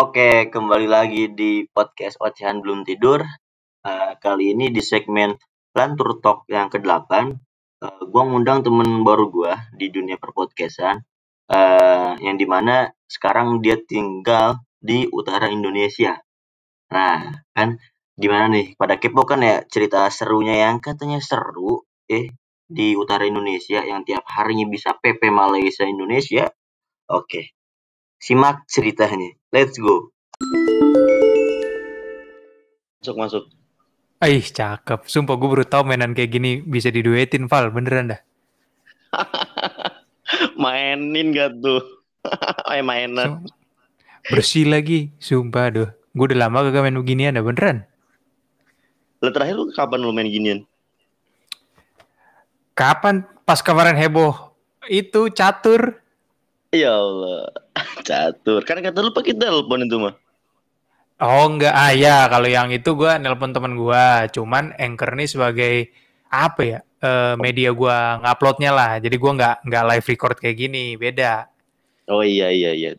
Oke, kembali lagi di podcast Ocehan Belum Tidur. Uh, kali ini di segmen Lantur Talk yang ke-8. Uh, gue ngundang temen baru gue di dunia perpodcastan. Uh, yang di mana sekarang dia tinggal di utara Indonesia. Nah, kan gimana nih? Pada kepo kan ya cerita serunya yang katanya seru. Eh, di utara Indonesia yang tiap harinya bisa PP Malaysia Indonesia. Oke, simak ceritanya. Let's go. Masuk masuk. Ih, cakep. Sumpah gue baru tau mainan kayak gini bisa diduetin, Val. Beneran dah. Mainin gak tuh? Eh, mainan. Bersih lagi. Sumpah, aduh. Gue udah lama gak main beginian dah, beneran. Lah terakhir lu kapan lu main ginian? Kapan? Pas kemarin heboh. Itu catur. Ya Allah, catur. Kan kata lu pakai telepon itu mah. Oh enggak, ah ya kalau yang itu gue nelpon teman gue. Cuman Anchor nih sebagai apa ya uh, media gue nguploadnya lah. Jadi gue nggak nggak live record kayak gini, beda. Oh iya iya iya.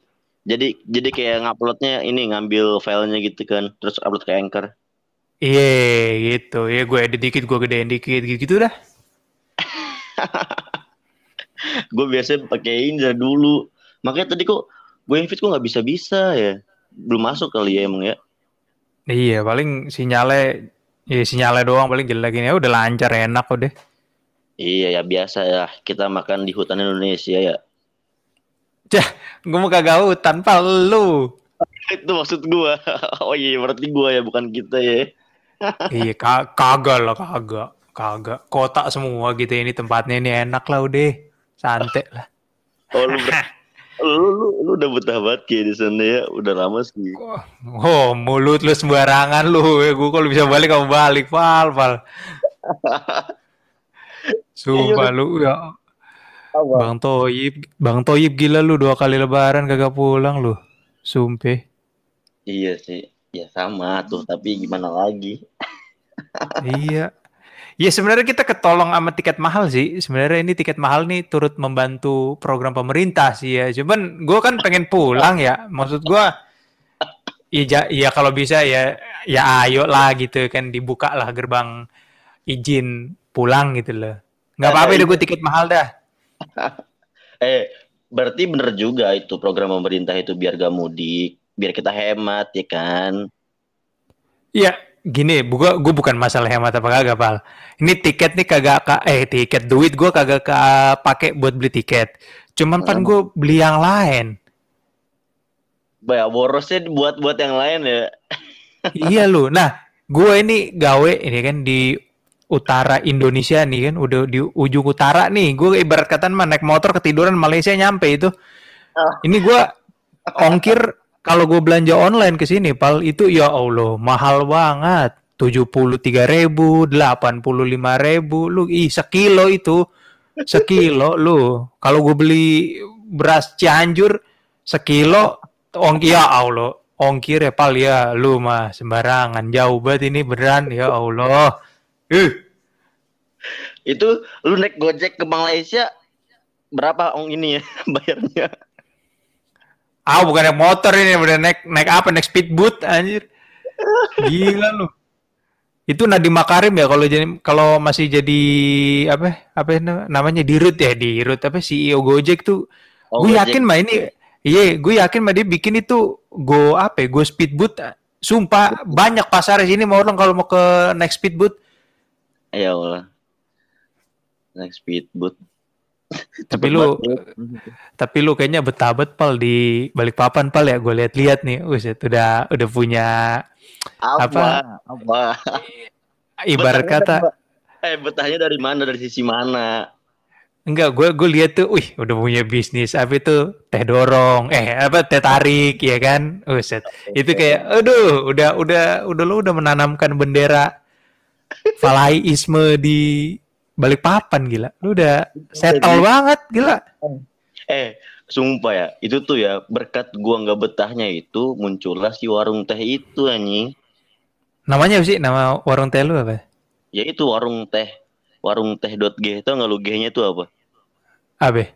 Jadi jadi kayak nguploadnya ini ngambil filenya gitu kan, terus upload ke Anchor. Iya gitu, ya gue edit dikit, gue gedein dikit, gitu, -gitu dah. gue biasa pakai dari dulu. Makanya tadi kok gue invite kok nggak bisa bisa ya. Belum masuk kali ya emang ya. Iya paling sinyalnya ya sinyalnya doang paling jelek ini. Ya udah lancar enak kok deh. Iya ya biasa ya. Kita makan di hutan Indonesia ya. Cah, gue mau kagak hutan pal lu itu maksud gue oh iya berarti gue ya bukan kita ya. Iya kagak lah kagak. Kagak. Kota semua gitu ini tempatnya ini enak lah udah santai lah oh lu, lu, lu, lu udah betah banget kayak di sana ya udah lama sih oh mulut lu sembarangan lu ya gue kalau bisa balik kamu balik pal pal Sumpah lu ya Bang Toyib, Bang Toyib gila lu dua kali lebaran kagak pulang lu. Sumpah. Iya sih. Ya sama tuh, tapi gimana lagi? iya. Ya sebenarnya kita ketolong sama tiket mahal sih. Sebenarnya ini tiket mahal nih turut membantu program pemerintah sih ya. Cuman gue kan pengen pulang ya. Maksud gue, ya, ya kalau bisa ya, ya ayo lah gitu kan dibuka lah gerbang izin pulang gitu loh. Gak apa-apa deh gue tiket mahal dah. eh, berarti bener juga itu program pemerintah itu biar gak mudik, biar kita hemat ya kan? Iya, gini, gua gue bukan masalah hemat apa kagak, Pal. Ini tiket nih kagak eh tiket duit gue kagak pakai buat beli tiket. Cuman pan gue beli yang lain. Banyak borosnya buat buat yang lain ya. iya lu. Nah, gue ini gawe ini kan di utara Indonesia nih kan, udah di ujung utara nih. Gue ibarat kata mah naik motor ketiduran Malaysia nyampe itu. Oh. Ini gue ongkir kalau gue belanja online ke sini, pal itu ya Allah mahal banget. Tujuh puluh tiga ribu, delapan puluh lima ribu, lu ih sekilo itu, sekilo lu. Kalau gue beli beras Cianjur sekilo, ongkir ya Allah, ongkir ya pal ya, lu mah sembarangan jauh banget ini beneran ya Allah. Uh. Itu lu naik Gojek ke Malaysia berapa ong ini ya bayarnya? Ah bukan naik motor ini, udah naik naik apa? Naik speedboat anjir. Gila lu. Itu Nadiem Makarim ya kalau jadi kalau masih jadi apa apa namanya dirut ya dirut apa CEO Gojek tuh. Oh, gue yakin mah ini iya gue yakin mah dia bikin itu go apa ya, go speedboat. Sumpah banyak pasar di sini mau orang kalau mau ke naik speedboat. Ya Allah. Naik speedboat tapi lu tapi lu kayaknya betah bet pal di balik papan pal ya gue lihat-lihat nih. Uset, udah udah punya apa? apa, apa? ibarat kata eh betahnya dari mana? Dari sisi mana? Enggak, gue gue lihat tuh, wih, udah punya bisnis apa itu? Teh dorong, eh apa teh tarik ya kan, Uset. Itu kayak, aduh, udah udah udah lu udah menanamkan bendera falaisme di balik papan gila. Lu udah settle Jadi, banget gila. Eh, sumpah ya, itu tuh ya berkat gua nggak betahnya itu muncullah si warung teh itu anjing. Namanya apa sih? Nama warung teh lu apa? Ya itu warung teh. Warung teh dot g itu nggak lu G-nya itu apa? Apa?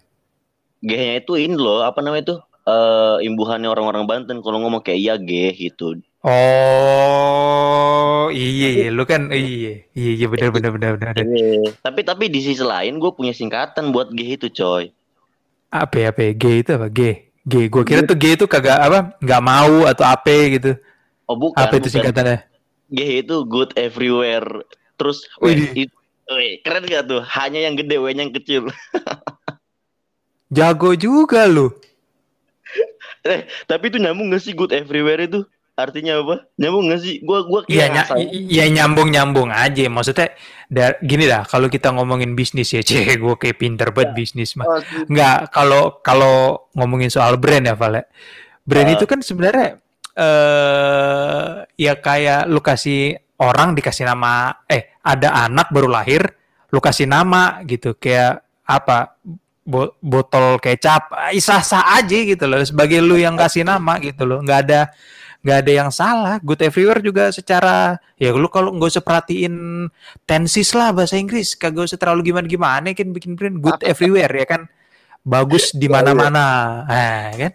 G-nya itu ini loh, apa namanya itu? uh, imbuhannya orang-orang Banten kalau ngomong kayak iya ge gitu. Oh, iya iya, lu kan iya iya iya benar benar benar benar. Iya. Tapi tapi di sisi lain gue punya singkatan buat G itu coy. Apa ya, apa ya? G itu apa? G. G. Gue kira tuh G itu kagak apa? Nggak mau atau apa gitu. Oh bukan. Apa itu singkatannya? G itu good everywhere. Terus Wih, itu, keren gak tuh? Hanya yang gede, W yang kecil. Jago juga lu. eh, tapi itu nyambung gak sih good everywhere itu? Artinya apa? Nyambung gak sih? Gua gua iya ny ya nyambung nyambung aja. Maksudnya dar, gini dah kalau kita ngomongin bisnis ya ceh gue kayak pinter banget ya. bisnis mah oh, nggak kalau kalau ngomongin soal brand ya Vale. Brand uh. itu kan sebenarnya eh uh, ya kayak lu kasih orang dikasih nama eh ada anak baru lahir lu kasih nama gitu. Kayak apa? Bo botol kecap isah sah aja gitu loh. Sebagai lu yang kasih nama gitu loh. Nggak ada nggak ada yang salah. Good everywhere juga secara ya lu kalau nggak usah perhatiin tensis lah bahasa Inggris, kagak usah terlalu gimana gimana kan bikin brand good everywhere ya kan. Bagus di mana-mana. Nah, kan?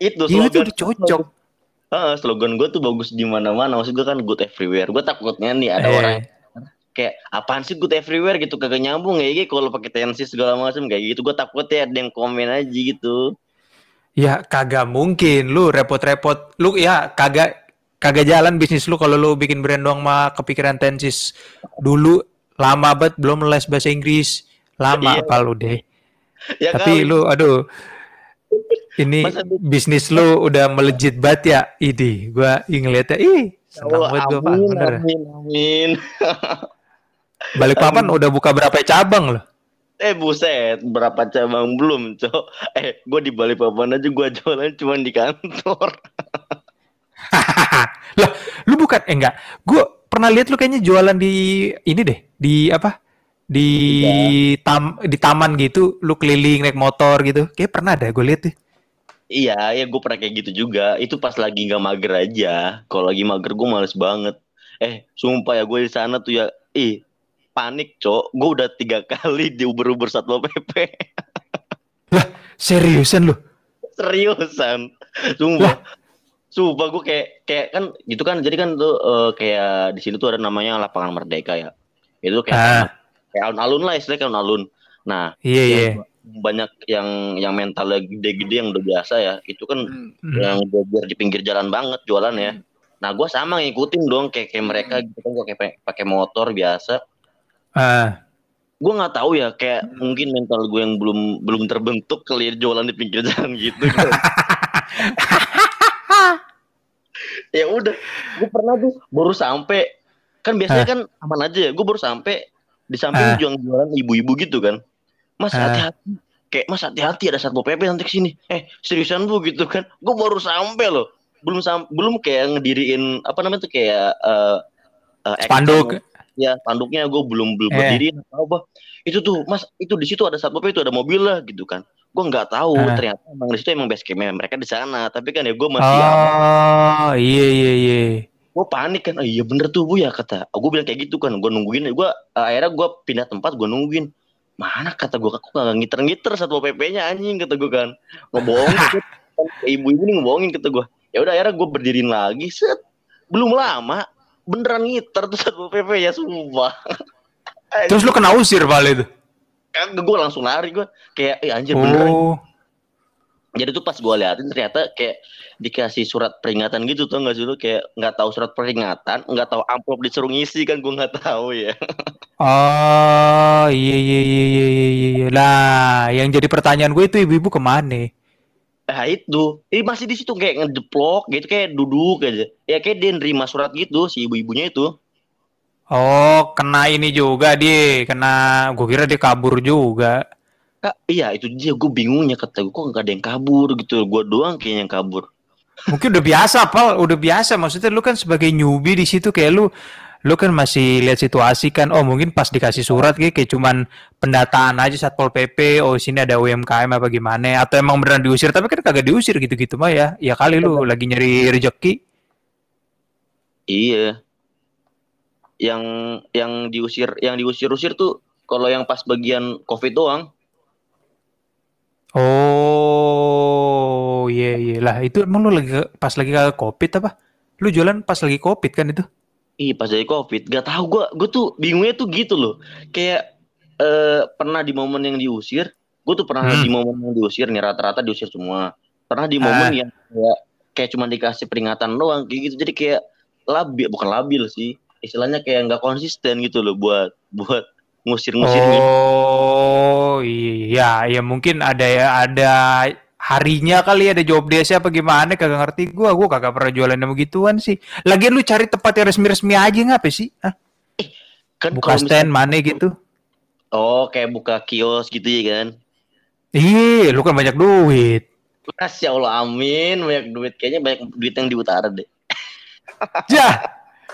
Itu ya, slogan itu cocok. Uh, slogan gue tuh bagus di mana-mana. Maksud gue kan good everywhere. Gue takutnya nih ada eh. orang kayak apaan sih good everywhere gitu kagak nyambung ya gitu kalau pakai tensis segala macam kayak gitu gue takutnya ada yang komen aja gitu Ya kagak mungkin. Lu repot-repot. Lu ya kagak kagak jalan bisnis lu kalau lu bikin brand doang mah kepikiran tensis. Dulu lama banget belum les bahasa Inggris. Lama iya. apa lu deh ya tapi kali. lu aduh ini Masa bisnis lu udah melejit banget ya? Idi gua ngeliatnya ih senang oh, banget gua pak. bener. amin amin. Balik papan udah buka berapa cabang loh Eh buset, berapa cabang belum, cok? Eh, gue di Balikpapan aja gue jualan cuma di kantor. lah, lu bukan eh enggak. Gue pernah lihat lu kayaknya jualan di ini deh, di apa? Di iya. tam di taman gitu, lu keliling naik motor gitu. Kayak pernah ada gue lihat deh. Iya, ya gue pernah kayak gitu juga. Itu pas lagi nggak mager aja. Kalau lagi mager gue males banget. Eh, sumpah ya gue di sana tuh ya, ih panik cok. Gue udah tiga kali di uber uber satpol pp lah seriusan lu? Seriusan. Sumpah. Sumpah gue kayak kayak kan gitu kan. Jadi kan tuh uh, kayak di sini tuh ada namanya lapangan merdeka ya. Itu kayak ah. kayak alun-alun lah istilahnya kayak alun-alun. Nah iya iya. banyak yang yang mentalnya gede-gede yang udah biasa ya. Itu kan hmm. yang biar di pinggir jalan banget jualan ya. Hmm. nah gue sama ngikutin dong kayak kayak mereka gitu kan gue kayak pakai motor biasa Uh. Gue nggak tahu ya, kayak mungkin mental gue yang belum belum terbentuk kali ya jualan di pinggir jalan gitu. ya udah, gue pernah tuh baru sampai kan biasanya uh. kan aman aja ya. Gue baru sampai di samping uh. jualan ibu-ibu gitu kan. Mas hati-hati, kayak mas hati-hati ada satpol pp nanti ke sini. Eh seriusan bu gitu kan? Gue baru sampai loh, belum sam belum kayak ngediriin apa namanya tuh kayak uh, uh, spanduk ya tanduknya gue belum belum eh. berdiri apa itu tuh mas itu di situ ada satpol itu ada mobil lah gitu kan. Gue nggak tahu eh. ternyata emang di situ emang base campnya mereka di sana. Tapi kan ya gue masih oh iya iya iya. Gue panik kan oh, iya bener tuh bu ya kata. Gue bilang kayak gitu kan gue nungguin gue uh, akhirnya gue pindah tempat gue nungguin. Mana? kata gue aku nggak ngiter-ngiter satpol pp-nya anjing kata gue kan. Ngebohong ibu-ibu nih ngebohongin kata gue ya udah akhirnya gue berdiriin lagi set. Belum lama beneran ngiter tuh satu pp ya sumpah. Terus lu kena usir balik itu? Kan gue langsung lari gue kayak eh anjir oh. beneran jadi tuh pas gue liatin ternyata kayak dikasih surat peringatan gitu tuh nggak sih lu? Kayak nggak tahu surat peringatan nggak tahu amplop disuruh ngisi kan gue nggak tahu ya. Oh iya iya iya iya iya iya. Lah yang jadi pertanyaan gue itu ibu-ibu ke mana Nah itu, ini masih di situ kayak ngedeplok gitu kayak duduk aja. Ya kayak dia nerima surat gitu si ibu-ibunya itu. Oh, kena ini juga dia, kena gue kira dia kabur juga. Kak, iya itu dia gue bingungnya kata gue kok nggak ada yang kabur gitu. Gue doang kayaknya yang kabur. Mungkin udah biasa, Pal. Udah biasa. Maksudnya lu kan sebagai newbie di situ kayak lu lu kan masih lihat situasi kan oh mungkin pas dikasih surat kayak, kayak cuman pendataan aja satpol pp oh sini ada UMKM apa gimana atau emang beneran diusir tapi kan kagak diusir gitu-gitu mah ya ya kali lu lagi nyari rezeki iya yang yang diusir yang diusir-usir tuh kalau yang pas bagian covid doang oh iya lah itu emang lu lagi pas lagi kagak covid apa? Lu jualan pas lagi covid kan itu? Iya pas lagi covid. Gak tau gue, gue tuh bingungnya tuh gitu loh. Kayak eh, pernah di momen yang diusir, gue tuh pernah Hmm. di momen yang diusir nih rata-rata diusir semua. Pernah di momen Ah. yang kayak kayak cuma dikasih peringatan doang kayak gitu. Jadi kayak labil, bukan labil sih. Istilahnya kayak nggak konsisten gitu loh buat buat ngusir-ngusir gitu. Oh iya, ya mungkin ada ya ada harinya kali ada job desk apa gimana kagak ngerti gua gua kagak pernah jualan yang begituan sih lagian lu cari tempat yang resmi-resmi aja ngapa sih ah, Kan buka stand mana gitu Oh, kayak buka kios gitu ya kan. iya lu kan banyak duit Masya Allah, amin. Banyak duit. Kayaknya banyak duit yang di utara deh. ya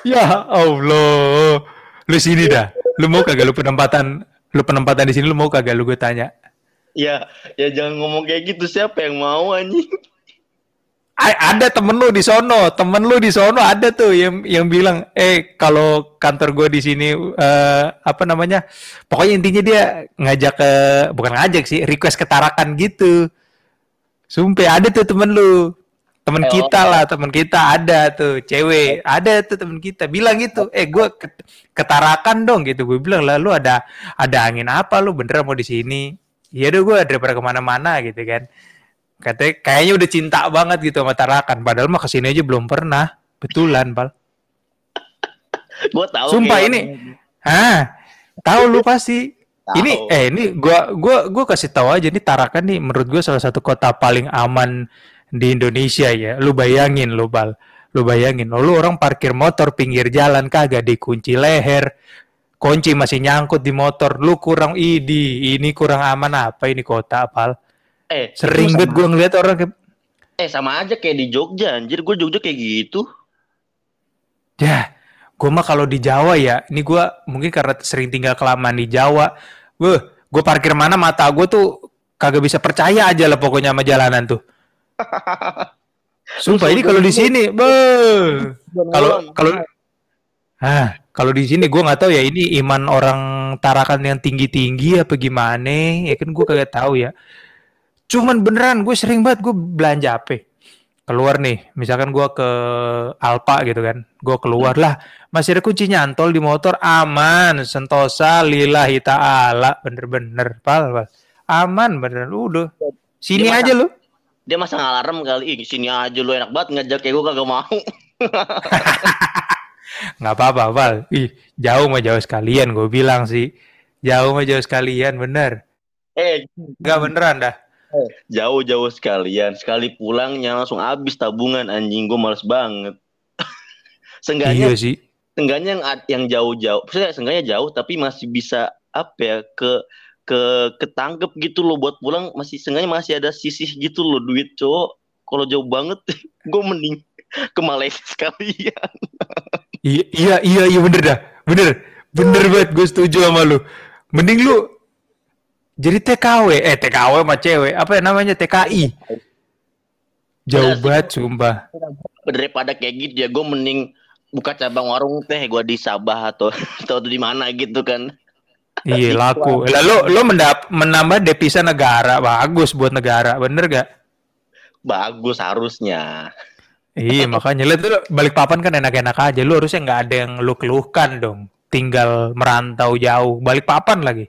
ya Allah lu sini dah lu mau kagak lu penempatan lu penempatan di sini lu mau kagak lu gue tanya Ya, ya jangan ngomong kayak gitu. Siapa yang mau anjing? A- ada temen lu di sono, temen lu di sono ada tuh yang yang bilang, eh kalau kantor gue di sini eh, apa namanya, pokoknya intinya dia ngajak ke, bukan ngajak sih, request ketarakan gitu. Sumpah ada tuh temen lu, temen Eh, kita lah, temen kita ada tuh, cewek, ada tuh temen kita. Bilang gitu, eh gue ketarakan dong gitu, gue bilang lah lu ada ada angin apa? Lu beneran mau di sini? Iya deh gue daripada ke mana-mana gitu kan katanya kayaknya udah cinta banget gitu sama Tarakan. Padahal mah ke sini aja belum pernah. Betulan pal. Gue tahu. Sumpah ini. Hah? Tahu lu pasti. Tahu. ini eh ini gua gua gua kasih tahu aja nih Tarakan nih menurut gua salah satu kota paling aman di Indonesia ya. Lu bayangin lu bal lu bayangin. Lu orang parkir motor pinggir jalan kagak dikunci leher. Kunci masih nyangkut di motor. Lu kurang idi ini kurang aman apa ini kota pal eh, sering banget gua ngeliat orang kayak eh sama aja kayak di Jogja anjir. Gue Jogja kayak gitu. Ya, gue mah kalau di Jawa ya, ini gue mungkin karena sering tinggal kelamaan di Jawa, gue gue parkir mana mata gue tuh kagak bisa percaya aja lah pokoknya sama jalanan tuh. Sumpah ini kalau di sini, kalau kalau ah kalau di sini gue nggak tahu ya ini iman orang tarakan yang tinggi tinggi apa gimana, ya kan gue kagak tahu ya. Cuman beneran gue sering banget gue belanja apa keluar nih, misalkan gua ke Alpa gitu kan, gua keluar lah, masih ada kunci nyantol di motor, aman, sentosa, lillahi ta'ala, bener-bener, pal, pal. aman, bener, udah, sini Dia aja lu, Dia masang alarm kali. Ih, sini aja lu enak banget ngajak kayak gue kagak mau. nggak apa-apa, pal, ih, jauh mah jauh sekalian, gue bilang sih, jauh mah jauh sekalian, bener, eh, nggak beneran dah, jauh-jauh sekalian. Sekali pulangnya langsung habis tabungan anjing. Gue males banget. Seenggaknya iya sih, Seenggaknya yang yang jauh-jauh, maksudnya seenggaknya jauh tapi masih bisa apa ya ke ke ketangkep gitu loh buat pulang masih seenggaknya masih ada sisih gitu loh duit cowok. Kalau jauh banget gue mending ke Malaysia sekalian. iya, iya, iya, iya, bener dah, bener, bener banget, gue setuju sama lu, mending lu jadi TKW, eh TKW sama cewek, apa ya namanya TKI, jauh banget, sumpah. Daripada kayak gitu ya gue mending buka cabang warung teh gue di Sabah atau atau di mana gitu kan. Iya laku. Lalu lo mendap menambah devisa negara bagus buat negara, bener gak? Bagus harusnya. Iya makanya lihat tuh balik papan kan enak-enak aja. Lu harusnya nggak ada yang lu keluhkan dong. Tinggal merantau jauh, balik papan lagi.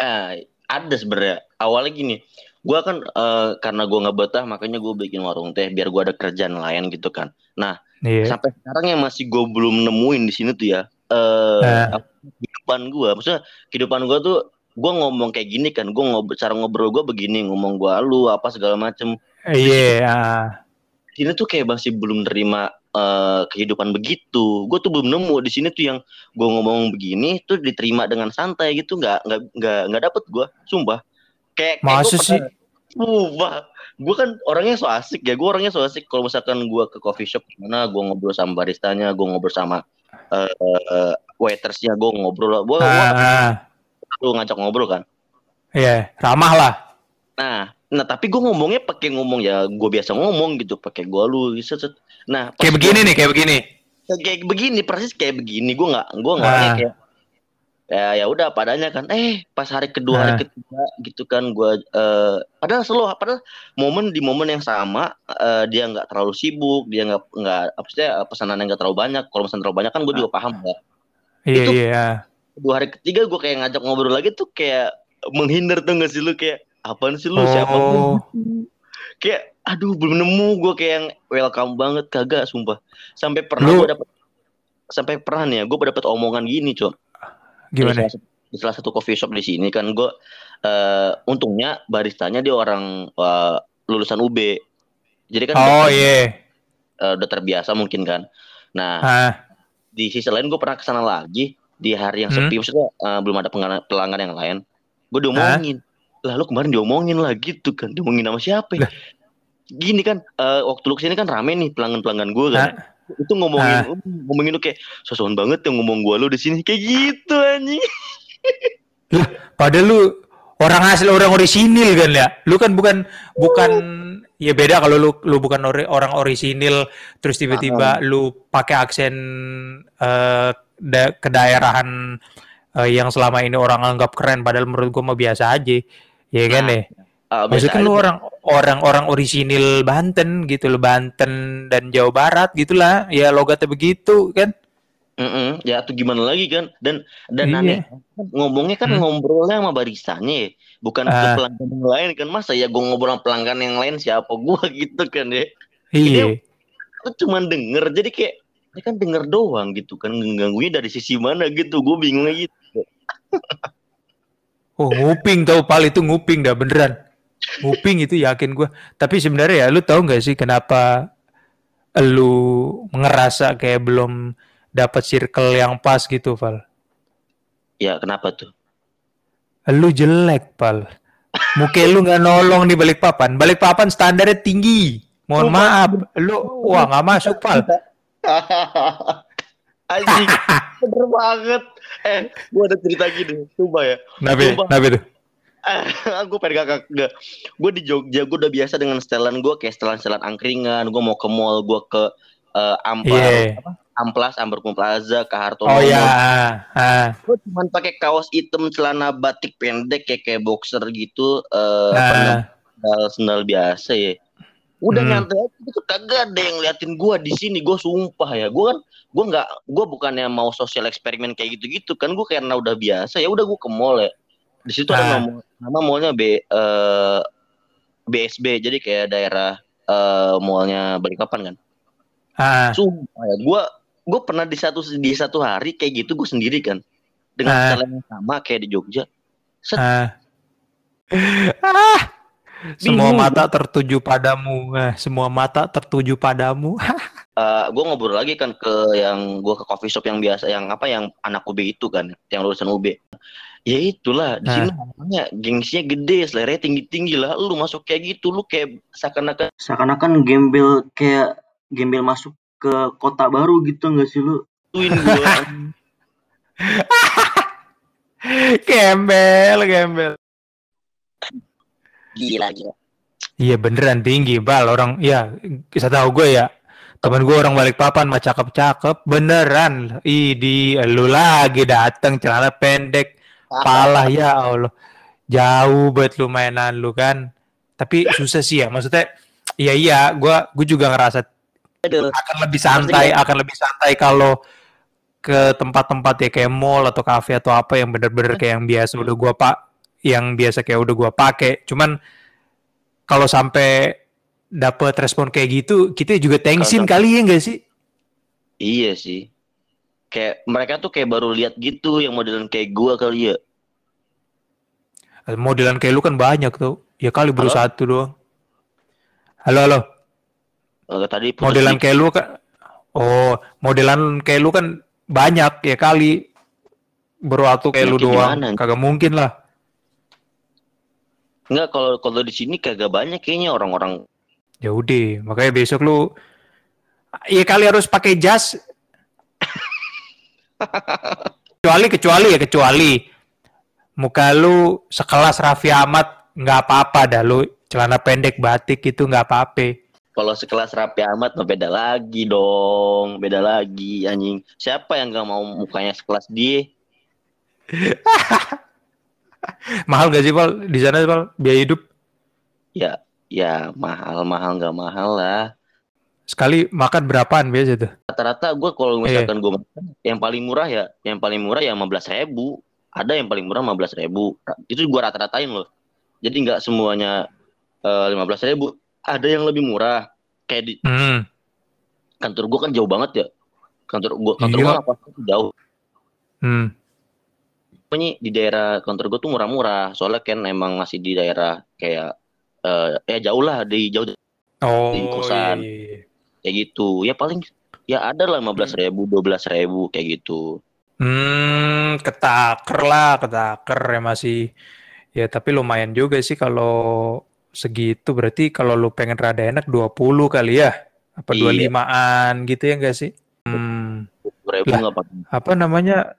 Eh, ada sebenarnya. Awalnya gini, gua kan eh, karena gua nggak betah makanya gue bikin warung teh biar gua ada kerjaan lain gitu kan. Nah Iya. sampai sekarang yang masih gue belum nemuin di sini tuh ya eh Eh. apa, kehidupan gue maksudnya kehidupan gue tuh gue ngomong kayak gini kan gue ngobrol cara ngobrol gue begini ngomong gue lu apa segala macem Iya. ah. di sini tuh kayak masih belum nerima eh, kehidupan begitu. Gue tuh belum nemu di sini tuh yang gue ngomong begini tuh diterima dengan santai gitu. Nggak nggak nggak nggak dapet gue sumpah. Kayak, kayak Masa sih? Sumpah. Gue kan orangnya so asik ya. Gue orangnya so asik. Kalau misalkan gue ke coffee shop mana gue ngobrol sama baristanya gue ngobrol sama eh eh, waitersnya gue ngobrol gue Ah, lu ngajak ngobrol kan? Iya, ramah lah. nah nah tapi gue ngomongnya pakai ngomong ya gue biasa ngomong gitu pakai gue lu nah Kayak begini gua- nih, kayak begini. kayak begini persis kayak begini gue nggak gue nggak Ah. orangnya kayak ya ya udah padanya kan eh pas hari kedua hari Nah. ketiga gitu kan gua eh padahal selalu padahal momen di momen yang sama eh, dia nggak terlalu sibuk dia nggak nggak apa sih pesanannya nggak terlalu banyak kalau pesan terlalu banyak kan gue juga paham ya Iya Itu- iya. kedua hari ketiga gue kayak ngajak ngobrol lagi tuh kayak menghindar tuh gak sih lu kayak apaan sih lu siapa lu Oh. kayak aduh belum nemu gue kayak yang welcome banget kagak sumpah sampai pernah gue dapet sampai pernah nih ya gue dapet omongan gini cok di Gimana? salah, satu- di salah satu coffee shop di sini kan gue eh untungnya baristanya dia orang eh, lulusan UB jadi kan Oh iya. eh, udah terbiasa mungkin kan nah Ah. di sisi lain gue pernah ke sana lagi di hari yang Hmm. sepi maksudnya eh, belum ada pelanggan, pelanggan yang lain gue diomongin lah lu kemarin diomongin lah gitu kan diomongin sama siapa ya? Lah. gini kan eh, waktu lu ke sini kan rame nih pelanggan pelanggan gue kan itu ngomongin Ah. ngomongin lu kayak sosokan banget yang ngomong gue lu di sini kayak gitu anjing Padahal lu orang asli orang orisinil kan ya. Lu kan bukan bukan ya beda kalau lu lu bukan ori- orang orisinil terus tiba-tiba lu pakai aksen eh, da- kedaerahan eh, yang selama ini orang anggap keren padahal menurut gua mah biasa aja. Ya kan Nah, deh. Ah, Maksudnya biasa kan lu orang orang orang orisinil Banten gitu loh, Banten dan Jawa Barat gitulah. Ya logatnya begitu kan. Mm-mm, ya tuh gimana lagi kan dan dan Iya. aneh ngomongnya kan Hmm. ngobrolnya sama baristanya ya bukan ke Ah. pelanggan yang lain kan masa ya gue ngobrol sama pelanggan yang lain siapa gua gitu kan ya Iya. lu cuman denger jadi kayak dia kan denger doang gitu kan ngeganggunya dari sisi mana gitu gue bingung gitu Oh, nguping tau pal itu nguping dah beneran. Nguping itu yakin gua. Tapi sebenarnya ya lu tahu nggak sih kenapa lu ngerasa kayak belum dapat circle yang pas gitu, Val? ya kenapa tuh Lu jelek, Pal. Muka lu nggak nolong di balik papan. Balik papan standarnya tinggi. Mohon Oh, maaf, lu wah nggak masuk, Pal. anjing. Bener banget. Eh gue ada cerita gini coba ya. Nabi, Sumpah. nabi tuh. gue pengen kakak gak gue di Jogja gue udah biasa dengan setelan gue kayak setelan setelan angkringan. Gue mau ke mall gue ke eh, Ampar Iya. apa? Amplas Amberkum Plaza ke Hartono. Oh ya, ah, gue cuma pakai kaos hitam celana batik pendek kayak kayak boxer gitu eh apa ah, namanya, sendal sendal biasa ya udah Hmm. nyantai aja gitu kagak ada yang liatin gue di sini gue sumpah ya gue kan gue nggak gue bukannya mau sosial eksperimen kayak gitu gitu kan gue karena udah biasa ya udah gue ke mall ya di situ Ah. ada nama, nama mallnya B eh, BSB jadi kayak daerah eh, mallnya Balikpapan kan ah, sumpah ya gue gue pernah di satu di satu hari kayak gitu gue sendiri kan dengan Ah. cara yang sama kayak di Jogja Set. ah. Ah, semua Bingung. mata tertuju padamu. Semua mata tertuju padamu. gue ngobrol lagi kan ke yang gue ke coffee shop yang biasa yang apa yang anak UB itu kan yang lulusan UB ya itulah di sini namanya gengsinya gede selera tinggi tinggi lah lu masuk kayak gitu lu kayak seakan-akan seakan-akan gembel kayak gembel masuk ke kota baru gitu nggak sih lu? tuin gue gembel, gembel. Gila gila Iya beneran tinggi, bal orang. Ya, saya tahu gue ya. Temen gue orang balik papan mah cakep-cakep, beneran. Ih, di lu lagi datang celana pendek, pala ya Allah. Jauh banget lu mainan lu kan. Tapi susah sih ya, maksudnya. Iya iya, gue gue juga ngerasa Aduh. akan lebih santai, akan lebih santai kalau ke tempat-tempat ya kayak mall atau kafe atau apa yang bener-bener kayak yang biasa udah gua pak, yang biasa kayak udah gua pakai. Cuman kalau sampai dapet respon kayak gitu, kita juga tensin Kalau- kali ya enggak sih? iya sih kayak mereka tuh kayak baru lihat gitu yang modelan kayak gue kali ya Modelan kayak lu kan banyak tuh. Ya kali baru Halo? satu doang. Halo halo. Eh, tadi Modelan kayak lu kan Oh, modelan kayak lu kan banyak ya kali. Baru satu kayak lu Banyaknya doang. gimana? Kagak mungkin lah. Enggak kalau kalau di sini kagak banyak kayaknya orang-orang Ya udah, makanya besok lu Iya kali harus pakai jas. kecuali kecuali ya kecuali muka lu sekelas Raffi Ahmad nggak apa-apa dah lu celana pendek batik itu nggak apa-apa. kalau sekelas Raffi Ahmad mah beda lagi dong, beda lagi anjing. Siapa yang gak mau mukanya sekelas dia? Mahal gak sih Pal di sana Pal biaya hidup? Ya, ya mahal mahal nggak mahal lah. Sekali makan berapaan biasa tuh? Rata-rata gue kalau Iya. misalkan gue makan, yang paling murah ya, yang paling murah ya 15 ribu. Ada yang paling murah 15 ribu. Itu gue rata-ratain loh. Jadi nggak semuanya eh, 15 ribu. Ada yang lebih murah. Kayak di Hmm. kantor gue kan jauh banget ya. Kantor gue kantor Iya. gue apa jauh. Hmm. Pokoknya di daerah kantor gue tuh murah-murah. Soalnya kan emang masih di daerah kayak eh ya jauh lah di jauh Oh, Di kosan. iya, iya. kayak gitu. Ya paling ya ada lah 15 ribu, 12 ribu kayak gitu. Hmm, ketaker lah, ketaker ya masih. Ya, tapi lumayan juga sih kalau segitu. Berarti kalau lu pengen rada enak 20 kali ya? Apa Iya. 25-an gitu ya enggak sih? Hmm, ribu Lah. apa namanya?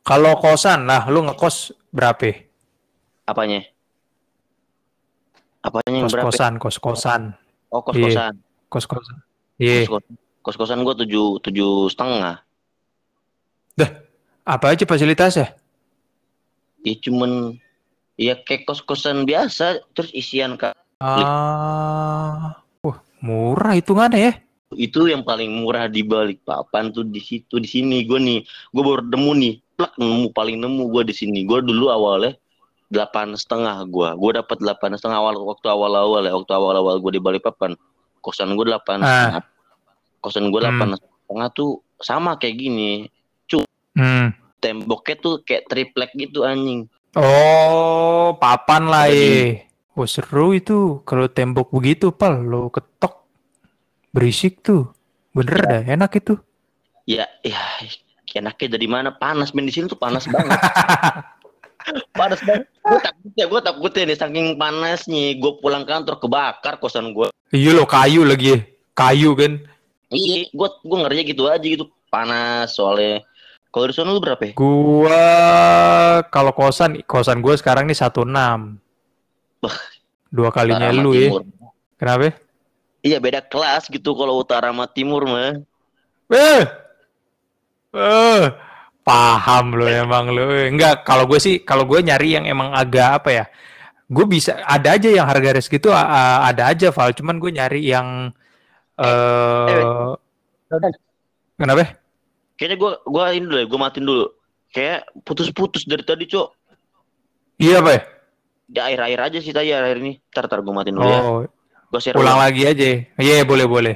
Kalau kosan, nah lu ngekos berapa? apanya? Apanya yang berapa? Kos-kosan, kos-kosan, Oh kos-kosan. kos-kosan. Iya, Kos-kosan. Kos-kosan gue tujuh tujuh setengah. apa aja fasilitasnya? Ya cuman ya kayak kos-kosan biasa terus isian kak Ah, wah, murah hitungannya ya. Itu yang paling murah di balik papan tuh di situ di sini. Gue nih gue baru nemu nih. Plak nemu paling nemu gue di sini. Gue dulu awalnya delapan setengah gue gue dapat delapan setengah awal waktu awal awal ya. Waktu awal awal gue di balik papan kosan gue delapan Ah. setengah. Kosan gue Hmm. delapan setengah tuh sama kayak gini. Hmm. temboknya tuh kayak triplek gitu anjing. Oh, papan lah ye. Oh seru itu kalau tembok begitu pal. Lo ketok berisik tuh. Bener dah enak itu. ya ya enaknya dari mana panas men di sini tuh panas banget panas banget gue takut ya gue takut ya nih saking panasnya gue pulang kantor kebakar kosan gue Iya lo kayu lagi ye. Kayu kan. iya gue gue ngerinya gitu aja gitu panas soalnya kalau di sana lu berapa ya? Gua kalau kosan kosan gua sekarang nih 16. Wah. Dua kalinya lu ya. Kenapa? Iya beda kelas gitu kalau utara sama timur mah Eh. Eh. Paham lo emang lo. Enggak, kalau gue sih kalau gue nyari yang emang agak apa ya? Gue bisa ada aja yang harga res gitu ada aja Val, cuman gue nyari yang eh kenapa? kayaknya gue gue ini dulu ya gue matiin dulu kayak putus-putus dari tadi cok Iya, Pak. di air-air aja sih tadi air ini ntar ntar gue matiin dulu ya Oh, gue share ulang ulang. lagi aja. Iya, boleh boleh.